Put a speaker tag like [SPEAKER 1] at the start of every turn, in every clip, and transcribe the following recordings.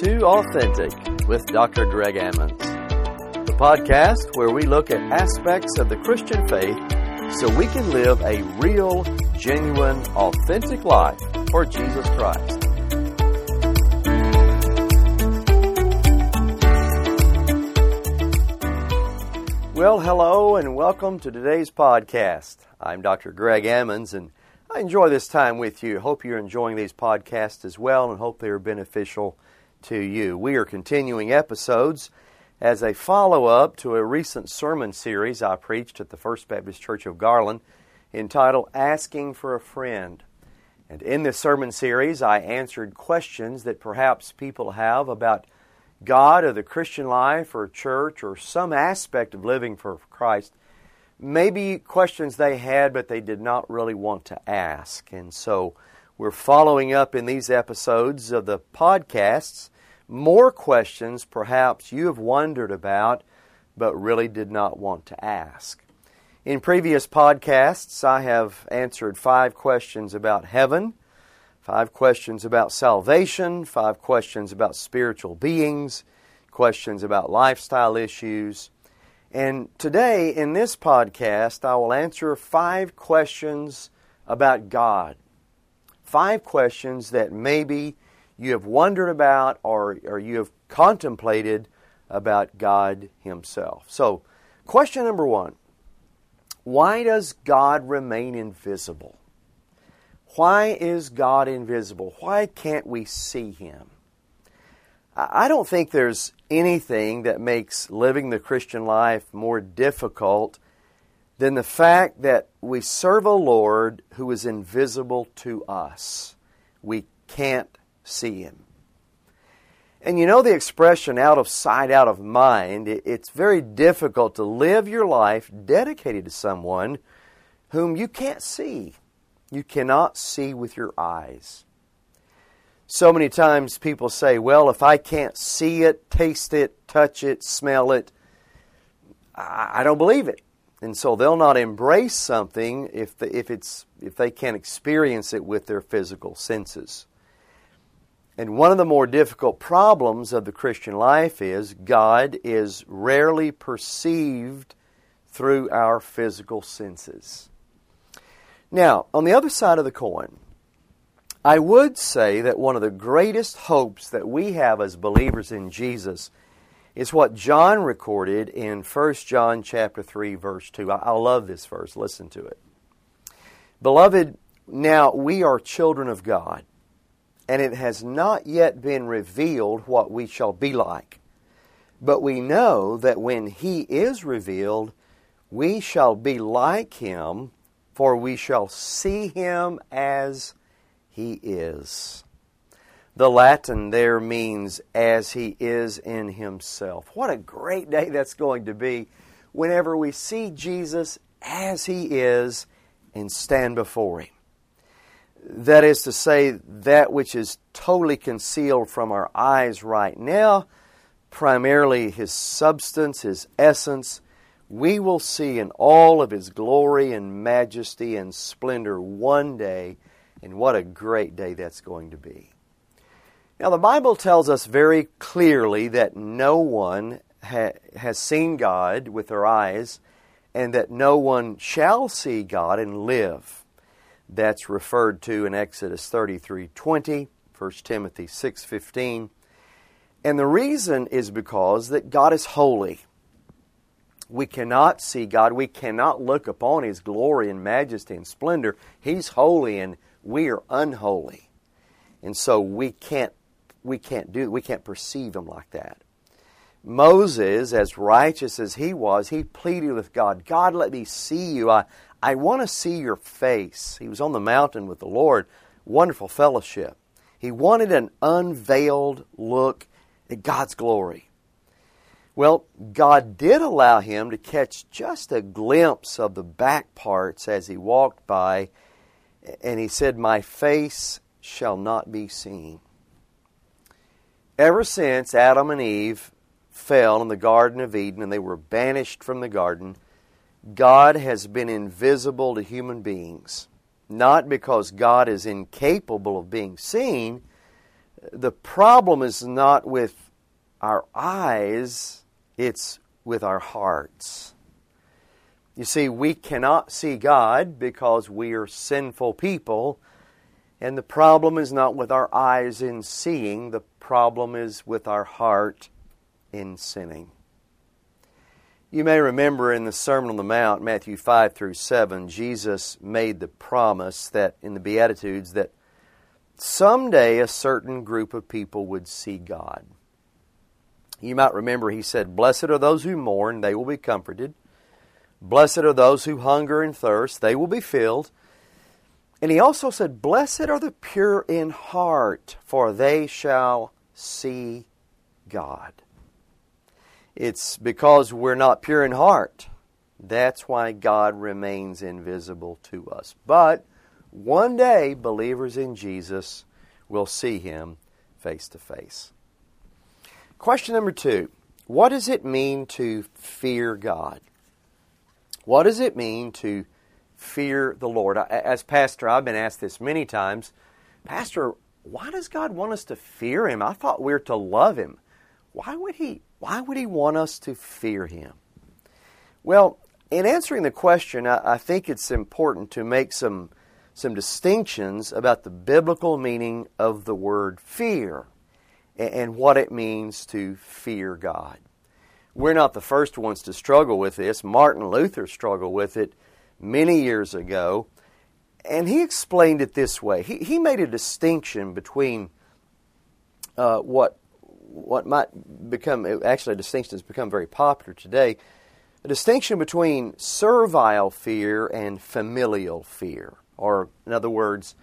[SPEAKER 1] to Authentic with Dr. Greg Ammons, the podcast where we look at aspects of the Christian faith so we can live a real, genuine, authentic life for Jesus Christ. Well, hello and welcome to today's podcast. I'm Dr. Greg Ammons and I enjoy this time with you. Hope you're enjoying these podcasts as well and hope they are beneficial to you. We are continuing episodes as a follow up to a recent sermon series I preached at the First Baptist Church of Garland entitled Asking for a Friend. And in this sermon series, I answered questions that perhaps people have about God or the Christian life or church or some aspect of living for Christ. Maybe questions they had, but they did not really want to ask. And so we're following up in these episodes of the podcasts more questions perhaps you have wondered about but really did not want to ask. In previous podcasts, I have answered five questions about heaven, five questions about salvation, five questions about spiritual beings, questions about lifestyle issues. And today, in this podcast, I will answer five questions about God. Five questions that maybe you have wondered about or, or you have contemplated about God Himself. So, question number one Why does God remain invisible? Why is God invisible? Why can't we see Him? I don't think there's anything that makes living the Christian life more difficult than the fact that we serve a Lord who is invisible to us. We can't see Him. And you know the expression out of sight, out of mind. It's very difficult to live your life dedicated to someone whom you can't see. You cannot see with your eyes. So many times people say, well, if I can't see it, taste it, touch it, smell it, I don't believe it. And so they'll not embrace something if, the, if, it's, if they can't experience it with their physical senses. And one of the more difficult problems of the Christian life is God is rarely perceived through our physical senses. Now, on the other side of the coin, I would say that one of the greatest hopes that we have as believers in Jesus is what John recorded in 1 John chapter 3 verse 2. I, I love this verse. Listen to it. Beloved, now we are children of God and it has not yet been revealed what we shall be like. But we know that when He is revealed, we shall be like Him, for we shall see Him as He is. The Latin there means as He is in Himself. What a great day that's going to be whenever we see Jesus as He is and stand before Him. That is to say, that which is totally concealed from our eyes right now, primarily His substance, His essence, we will see in all of His glory and majesty and splendor one day, and what a great day that's going to be. Now, the Bible tells us very clearly that no one ha- has seen God with their eyes, and that no one shall see God and live. That's referred to in Exodus 33:20, 1 Timothy 6:15. And the reason is because that God is holy. We cannot see God. We cannot look upon His glory and majesty and splendor. He's holy and we are unholy. And so we can't we can't do we can't perceive Him like that. Moses, as righteous as he was, he pleaded with God, God, let me see you. I, I want to see your face. He was on the mountain with the Lord. Wonderful fellowship. He wanted an unveiled look at God's glory. Well, God did allow him to catch just a glimpse of the back parts as he walked by, and he said, My face shall not be seen. Ever since Adam and Eve fell in the Garden of Eden and they were banished from the garden, God has been invisible to human beings. Not because God is incapable of being seen, the problem is not with our eyes, it's with our hearts. You see, we cannot see God because we are sinful people, and the problem is not with our eyes in seeing, the problem is with our heart in sinning. You may remember in the Sermon on the Mount, Matthew 5 through 7, Jesus made the promise that in the Beatitudes that someday a certain group of people would see God. You might remember he said, Blessed are those who mourn, they will be comforted. Blessed are those who hunger and thirst, they will be filled. And he also said, Blessed are the pure in heart, for they shall see God. It's because we're not pure in heart. That's why God remains invisible to us. But one day, believers in Jesus will see Him face to face. Question number two What does it mean to fear God? What does it mean to fear the Lord? As pastor, I've been asked this many times Pastor, why does God want us to fear Him? I thought we we're to love Him. Why would He why would He want us to fear Him? Well, in answering the question, I, I think it's important to make some, some distinctions about the biblical meaning of the word fear and, and what it means to fear God. We're not the first ones to struggle with this. Martin Luther struggled with it many years ago, and he explained it this way. He, he made a distinction between uh, what what might become actually a distinction that's become very popular today a distinction between servile fear and familial fear. Or in other words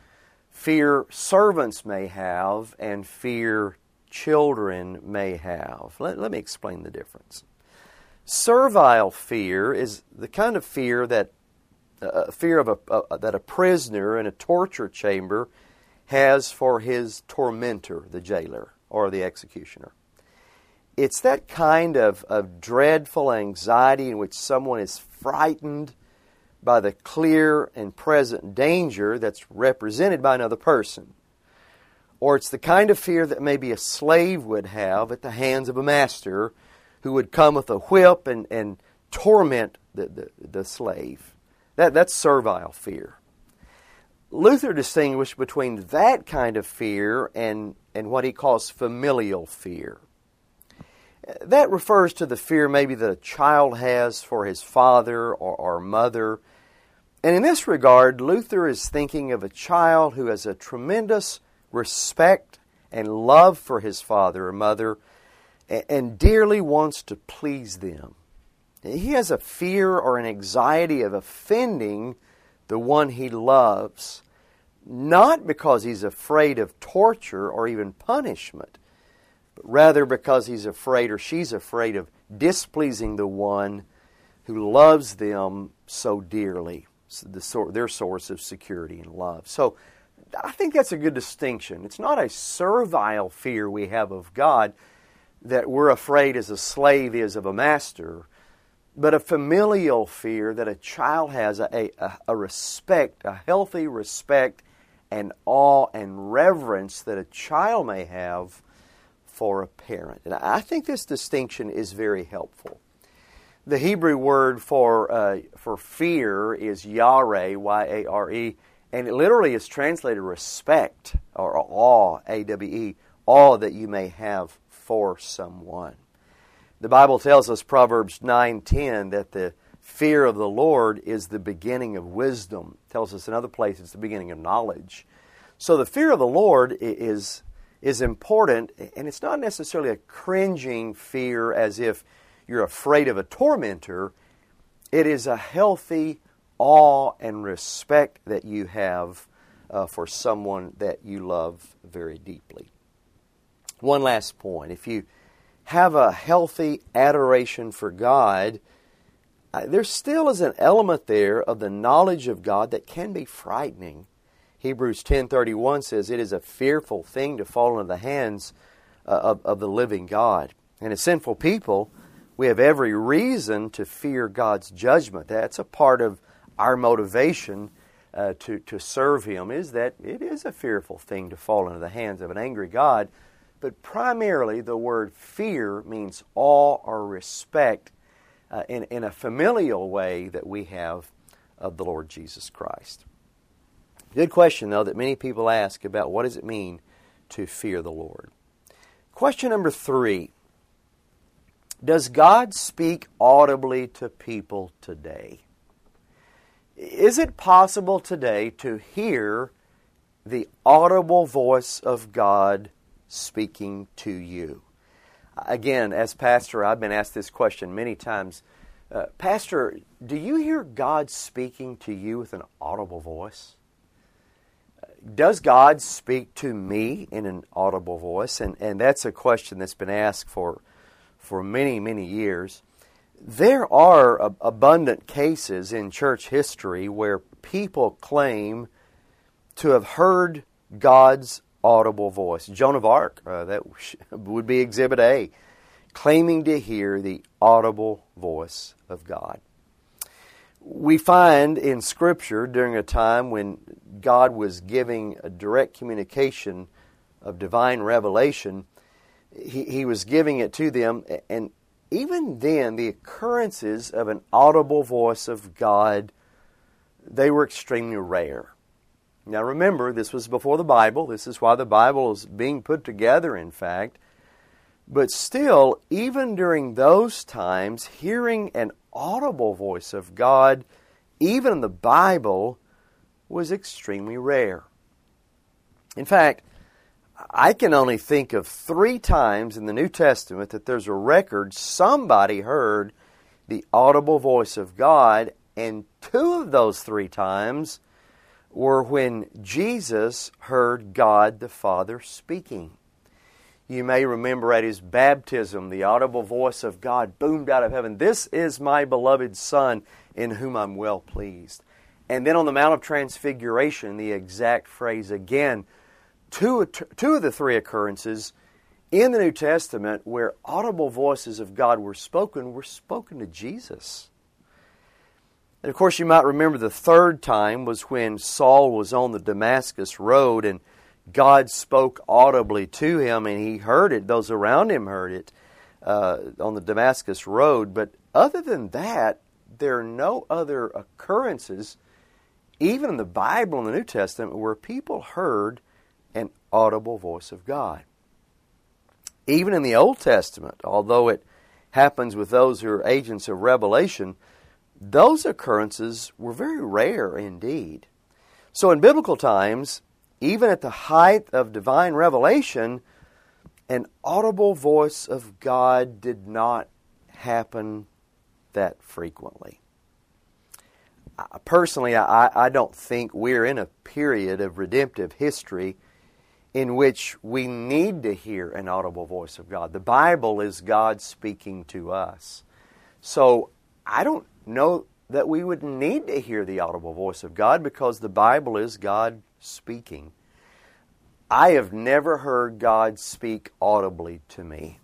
[SPEAKER 1] fear servants may have and fear children may have. Let, let me explain the difference. Servile fear is the kind of fear that uh, fear of a, uh, that a prisoner in a torture chamber has for his tormentor the jailer or the executioner. It's that kind of, of dreadful anxiety in which someone is frightened by the clear and present danger that's represented by another person. Or it's the kind of fear that maybe a slave would have at the hands of a master who would come with a whip and, and torment the, the, the slave. That, that's servile fear. Luther distinguished between that kind of fear and, and what he calls familial fear. That refers to the fear maybe that a child has for his father or, or mother. And in this regard, Luther is thinking of a child who has a tremendous respect and love for his father or mother and, and dearly wants to please them. He has a fear or an anxiety of offending the one he loves not because he's afraid of torture or even punishment, but rather because he's afraid or she's afraid of displeasing the one who loves them so dearly, the, their source of security and love. So I think that's a good distinction. It's not a servile fear we have of God that we're afraid as a slave is of a master, but a familial fear that a child has a, a, a respect, a healthy respect and awe and reverence that a child may have for a parent. And I think this distinction is very helpful. The Hebrew word for, uh, for fear is yare, Y A R E, and it literally is translated respect or awe, A W E, awe that you may have for someone. The Bible tells us, Proverbs 9:10, that the fear of the Lord is the beginning of wisdom. It tells us in other places it's the beginning of knowledge. So the fear of the Lord is is important, and it's not necessarily a cringing fear as if you're afraid of a tormentor. It is a healthy awe and respect that you have uh, for someone that you love very deeply. One last point. If you have a healthy adoration for God, uh, there still is an element there of the knowledge of God that can be frightening. Hebrews 10:31 says it is a fearful thing to fall into the hands uh, of, of the living God. And as sinful people, we have every reason to fear God's judgment. That's a part of our motivation uh, to, to serve Him is that it is a fearful thing to fall into the hands of an angry God. But primarily, the word fear means awe or respect uh, in, in a familial way that we have of the Lord Jesus Christ. Good question, though, that many people ask about what does it mean to fear the Lord. Question number three Does God speak audibly to people today? Is it possible today to hear the audible voice of God speaking to you? Again, as pastor, I've been asked this question many times. Uh, pastor, do you hear God speaking to you with an audible voice? Does God speak to me in an audible voice? And, and that's a question that's been asked for, for many, many years. There are abundant cases in church history where people claim to have heard God's audible voice. Joan of Arc, uh, that would be Exhibit A, claiming to hear the audible voice of God. We find in Scripture during a time when God was giving a direct communication of divine revelation, he, he was giving it to them, and even then, the occurrences of an audible voice of God, they were extremely rare. Now remember, this was before the Bible. This is why the Bible is being put together, in fact. But still, even during those times, hearing an audible voice of God, even in the Bible, was extremely rare. In fact, I can only think of three times in the New Testament that there's a record somebody heard the audible voice of God, and two of those three times were when Jesus heard God the Father speaking. You may remember at his baptism, the audible voice of God boomed out of heaven This is my beloved Son, in whom I'm well pleased. And then on the Mount of Transfiguration, the exact phrase again two, two of the three occurrences in the New Testament where audible voices of God were spoken were spoken to Jesus. And of course, you might remember the third time was when Saul was on the Damascus road and God spoke audibly to him and he heard it. Those around him heard it uh, on the Damascus road. But other than that, there are no other occurrences, even in the Bible in the New Testament, where people heard an audible voice of God. Even in the Old Testament, although it happens with those who are agents of revelation, those occurrences were very rare indeed. So in biblical times, even at the height of divine revelation, an audible voice of God did not happen that frequently. Personally, I, I don't think we're in a period of redemptive history in which we need to hear an audible voice of God. The Bible is God speaking to us. So I don't know that we would need to hear the audible voice of God because the Bible is God speaking. I have never heard God speak audibly to me.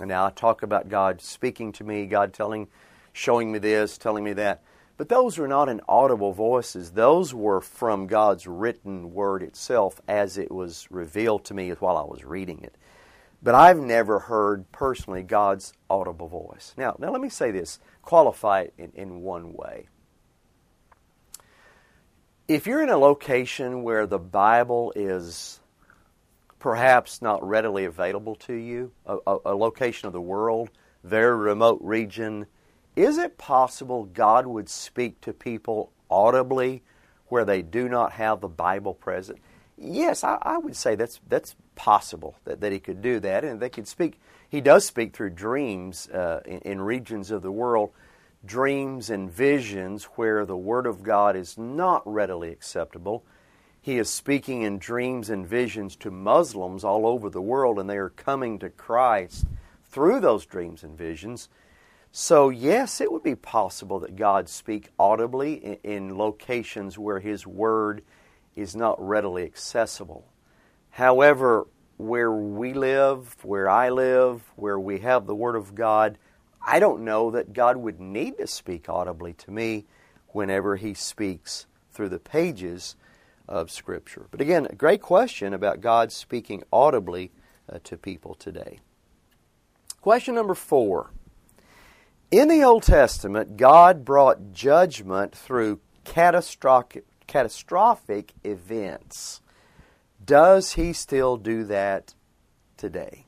[SPEAKER 1] And now I talk about God speaking to me, God telling, showing me this, telling me that. But those were not inaudible voices. Those were from God's written word itself as it was revealed to me while I was reading it. But I've never heard personally God's audible voice. Now, now let me say this, qualify it in, in one way. If you're in a location where the Bible is perhaps not readily available to you, a, a, a location of the world, very remote region, is it possible God would speak to people audibly where they do not have the Bible present? Yes, I, I would say that's that's possible that, that He could do that, and they could speak. He does speak through dreams uh, in, in regions of the world, dreams and visions where the Word of God is not readily acceptable. He is speaking in dreams and visions to Muslims all over the world, and they are coming to Christ through those dreams and visions. So, yes, it would be possible that God speak audibly in, in, locations where His Word is not readily accessible. However, where we live, where I live, where we have the Word of God, I don't know that God would need to speak audibly to me whenever He speaks through the pages of Scripture. But again, a great question about God speaking audibly uh, to people today. Question number four. In the Old Testament, God brought judgment through catastrophic, catastrophic events. Does He still do that today?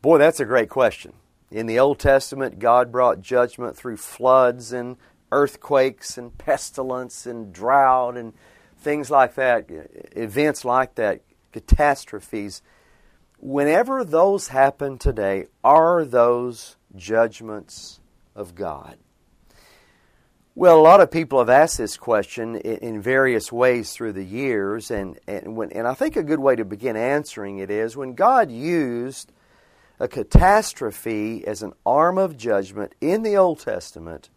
[SPEAKER 1] Boy, that's a great question. In the Old Testament, God brought judgment through floods and earthquakes and pestilence and drought and things like that, events like that, catastrophes. Whenever those happen today, are those judgments of God? Well, a lot of people have asked this question in various ways through the years, and, and, when, and I think a good way to begin answering it is when God used a catastrophe as an arm of judgment in the Old Testament,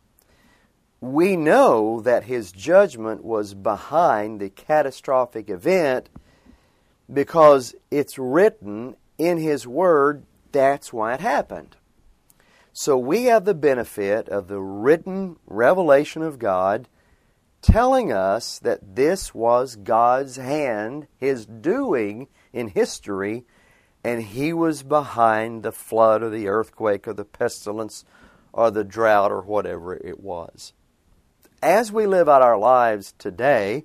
[SPEAKER 1] we know that his judgment was behind the catastrophic event because it's written in his word that's why it happened. So we have the benefit of the written revelation of God telling us that this was God's hand, his doing in history and he was behind the flood or the earthquake or the pestilence or the drought or whatever it was. As we live out our lives today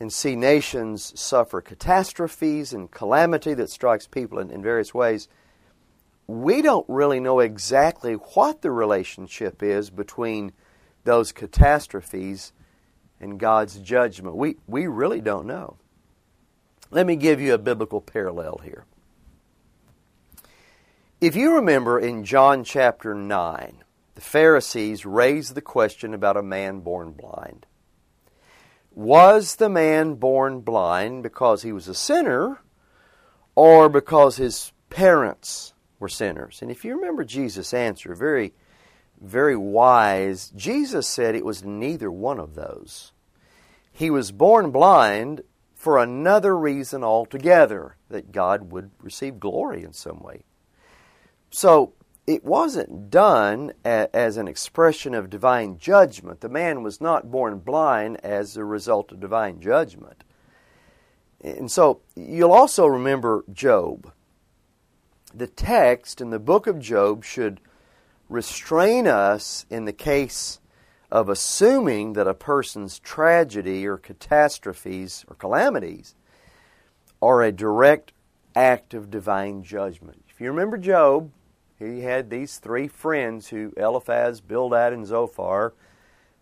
[SPEAKER 1] and see nations suffer catastrophes and calamity that strikes people in, in various ways, we don't really know exactly what the relationship is between those catastrophes and God's judgment. We, we really don't know. Let me give you a biblical parallel here. If you remember in John chapter 9, the Pharisees raised the question about a man born blind. Was the man born blind because he was a sinner or because his parents were sinners? And if you remember Jesus' answer, very, very wise, Jesus said it was neither one of those. He was born blind for another reason altogether, that God would receive glory in some way. So it wasn't done as an expression of divine judgment. The man was not born blind as a result of divine judgment. And so you'll also remember Job. The text in the book of Job should restrain us in the case of assuming that a person's tragedy or catastrophes or calamities are a direct act of divine judgment. If you remember Job, he had these three friends who Eliphaz, Bildad, and Zophar,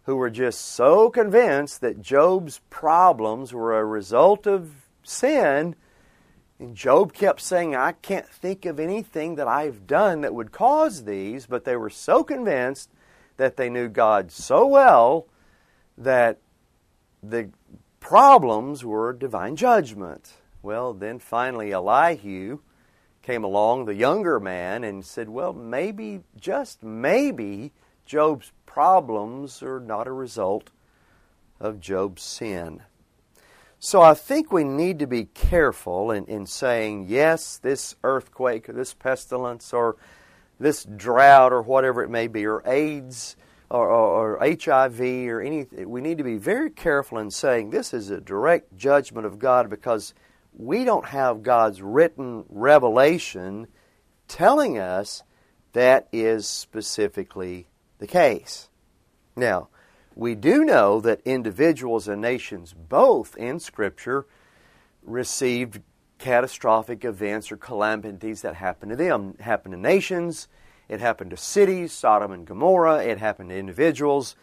[SPEAKER 1] who were just so convinced that Job's problems were a result of sin. And Job kept saying, I can't think of anything that I've done that would cause these, but they were so convinced that they knew God so well that the problems were divine judgment. Well, then finally Elihu came along, the younger man, and said, Well, maybe, just maybe, Job's problems are not a result of Job's sin. So I think we need to be careful in, in saying, yes, this earthquake or this pestilence or this drought or whatever it may be, or AIDS or, or, or HIV or anything. We need to be very careful in saying this is a direct judgment of God because we don't have God's written revelation telling us that is specifically the case. Now, we do know that individuals and nations, both in Scripture, received catastrophic events or calamities that happened to them. It happened to nations, it happened to cities, Sodom and Gomorrah, it happened to individuals.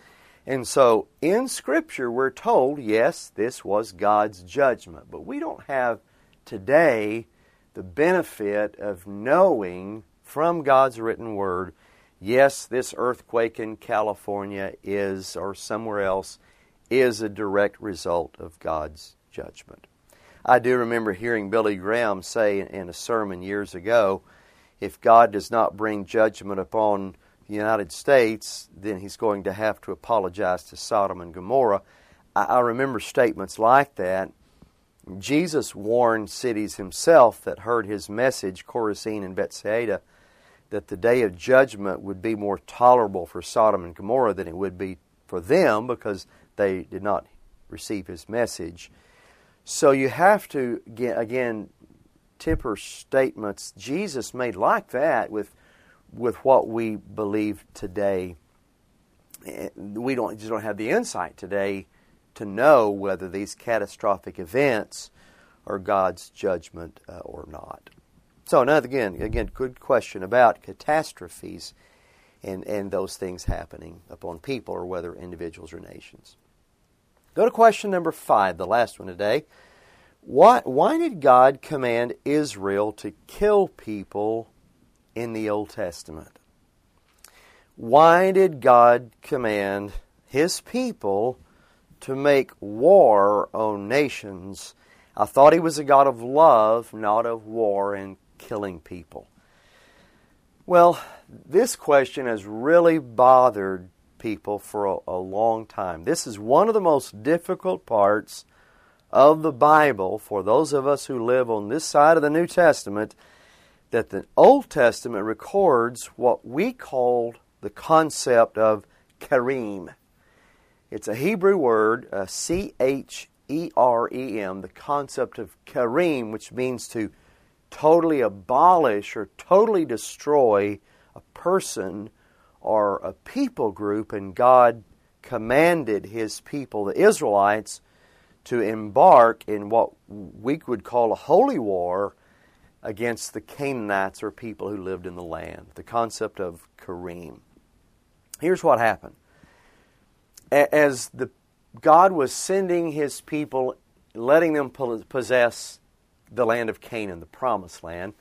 [SPEAKER 1] And so in Scripture, we're told, yes, this was God's judgment. But we don't have today the benefit of knowing from God's written word, yes, this earthquake in California is, or somewhere else, is a direct result of God's judgment. I do remember hearing Billy Graham say in a sermon years ago if God does not bring judgment upon the United States, then he's going to have to apologize to Sodom and Gomorrah. I, remember statements like that. Jesus warned cities himself that heard his message, Chorazin and Bethsaida, that the day of judgment would be more tolerable for Sodom and Gomorrah than it would be for them because they did not receive his message. So you have to, again, temper statements Jesus made like that with, with what we believe today. We don't, just don't have the insight today to know whether these catastrophic events are God's judgment uh, or not. So, now again, again, good question about catastrophes and, and those things happening upon people or whether individuals or nations. Go to question number five, the last one today. Why, why did God command Israel to kill people in the Old Testament? Why did God command His people to make war on nations? I thought He was a God of love, not of war and killing people. Well, this question has really bothered people for a, a, long time. This is one of the most difficult parts of the Bible for those of us who live on this side of the New Testament that the Old Testament records what we call the concept of Cherem. It's a Hebrew word, uh, C H E R E M, the concept of Cherem, which means to totally abolish or totally destroy a person or a people group, and God commanded His people, the Israelites, to embark in what we would call a holy war against the Canaanites or people who lived in the land. The concept of Cherem. Here's what happened. As the God was sending his people, letting them possess the land of Canaan, the promised land,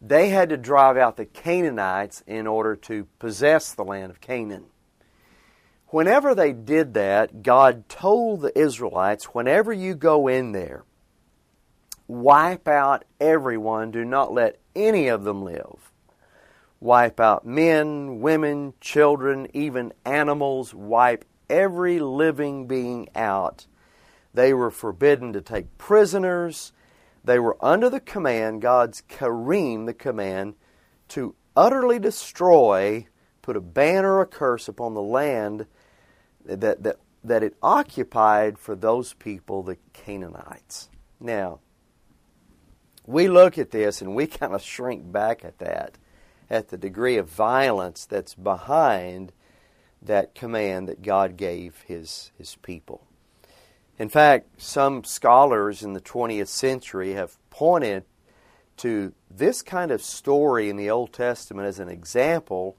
[SPEAKER 1] they had to drive out the Canaanites in order to possess the land of Canaan. Whenever they did that, God told the Israelites, whenever you go in there, wipe out everyone, do not let any of them live. Wipe out men, women, children, even animals, wipe every living being out. They were forbidden to take prisoners they were under the command, God's Cherem, the command, to utterly destroy, put a ban or a curse upon the land that, that, that it occupied for those people, the Canaanites. Now, we look at this and we kind of shrink back at that, at the degree of violence that's behind that command that God gave his, his people. In fact, some scholars in the 20th century have pointed to this kind of story in the Old Testament as an example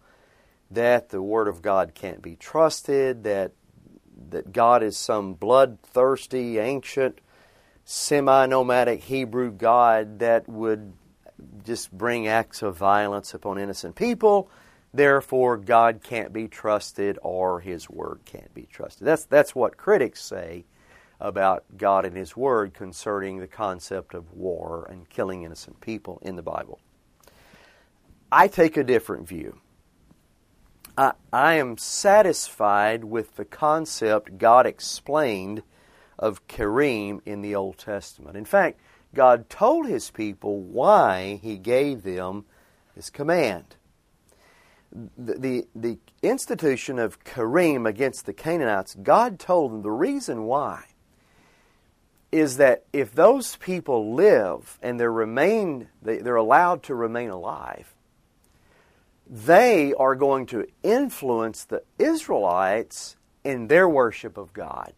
[SPEAKER 1] that the Word of God can't be trusted, that, that God is some bloodthirsty, ancient, semi nomadic Hebrew God that would just bring acts of violence upon innocent people. Therefore, God can't be trusted or His Word can't be trusted. That's, that's what critics say about God and His Word concerning the concept of war and killing innocent people in the Bible. I take a different view. I, I am satisfied with the concept God explained of Cherem in the Old Testament. In fact, God told His people why He gave them this command. The, the, the institution of Cherem against the Canaanites, God told them the reason why is that if those people live and they're remain they're allowed to remain alive they are going to influence the Israelites in their worship of God.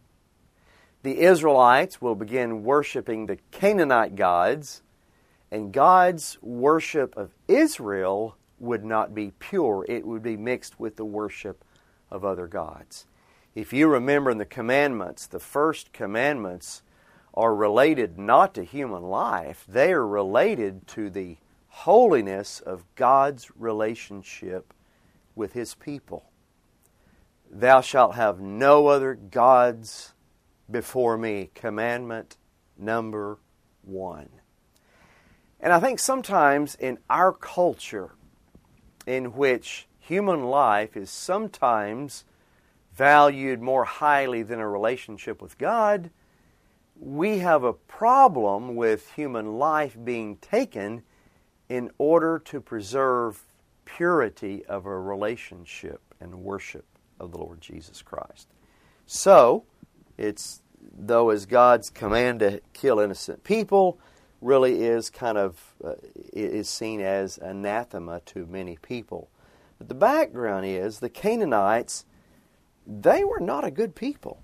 [SPEAKER 1] The Israelites will begin worshiping the Canaanite gods and God's worship of Israel would not be pure. It would be mixed with the worship of other gods. If you remember in the commandments the first commandments are related not to human life, they are related to the holiness of God's relationship with His people. Thou shalt have no other gods before me. Commandment number one. And I think sometimes in our culture, in which human life is sometimes valued more highly than a relationship with God, we have a problem with human life being taken in order to preserve purity of a relationship and worship of the Lord Jesus Christ. So, it's though as God's command to kill innocent people really is kind of uh, is seen as anathema to many people. But the background is the Canaanites they were not a good people.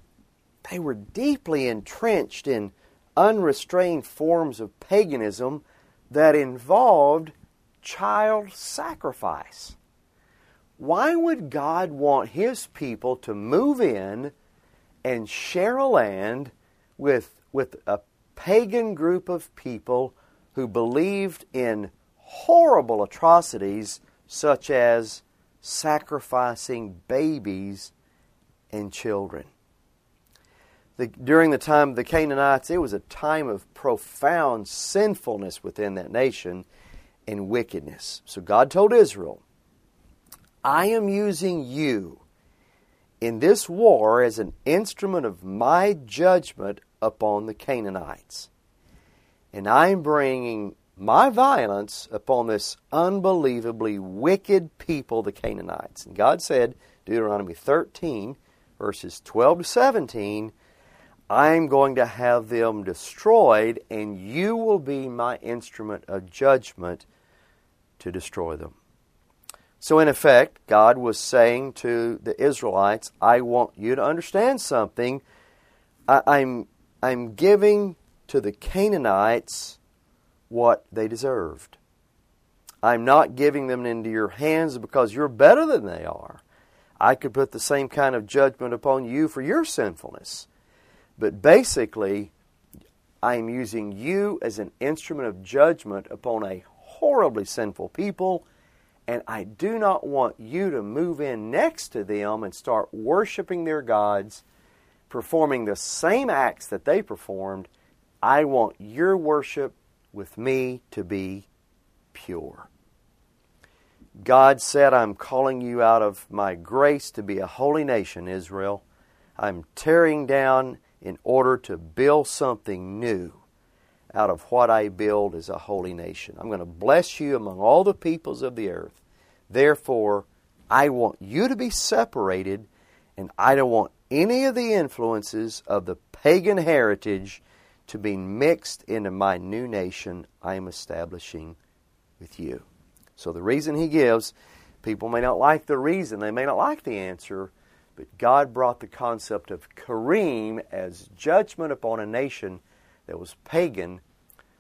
[SPEAKER 1] They were deeply entrenched in unrestrained forms of paganism that involved child sacrifice. Why would God want His people to move in and share a land with, with a pagan group of people who believed in horrible atrocities such as sacrificing babies and children? The, during the time of the Canaanites, it was a time of profound sinfulness within that nation and wickedness. So God told Israel, I am using you in this war as an instrument of my judgment upon the Canaanites. And I am bringing my violence upon this unbelievably wicked people, the Canaanites. And God said, Deuteronomy 13, verses 12 to 17, I'm going to have them destroyed, and you will be my instrument of judgment to destroy them. So, in effect, God was saying to the Israelites, I want you to understand something. I'm, I'm giving to the Canaanites what they deserved. I'm not giving them into your hands because you're better than they are. I could put the same kind of judgment upon you for your sinfulness. But basically, I'm using you as an instrument of judgment upon a horribly sinful people, and I do not want you to move in next to them and start worshiping their gods, performing the same acts that they performed. I want your worship with me to be pure. God said, I'm calling you out of my grace to be a holy nation, Israel. I'm tearing down in order to build something new out of what I build as a holy nation. I'm going to bless you among all the peoples of the earth. Therefore, I want you to be separated, and I don't want any of the influences of the pagan heritage to be mixed into my new nation I am establishing with you. So, the reason he gives, people may not like the reason, they may not like the answer, but God brought the concept of Cherem as judgment upon a nation that was pagan,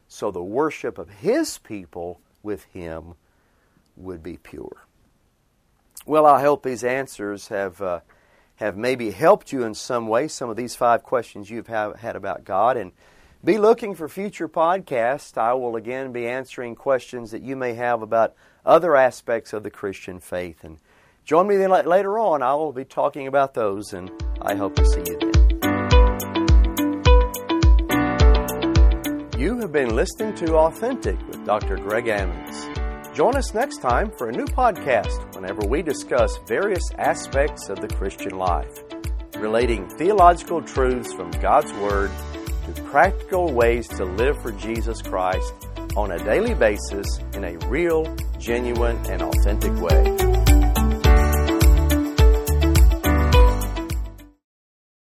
[SPEAKER 1] so the worship of his people with him would be pure. Well, I hope these answers have uh, have maybe helped you in some way. Some of these five questions you've have, had about God, and be looking for future podcasts. I will again be answering questions that you may have about other aspects of the Christian faith. And join me then later on. I will be talking about those, and I hope to see you then. You have been listening to Authentic with Dr. Greg Ammons. Join us next time for a new podcast whenever we discuss various aspects of the Christian life, relating theological truths from God's Word to practical ways to live for Jesus Christ on a daily basis in a real, genuine, and authentic way.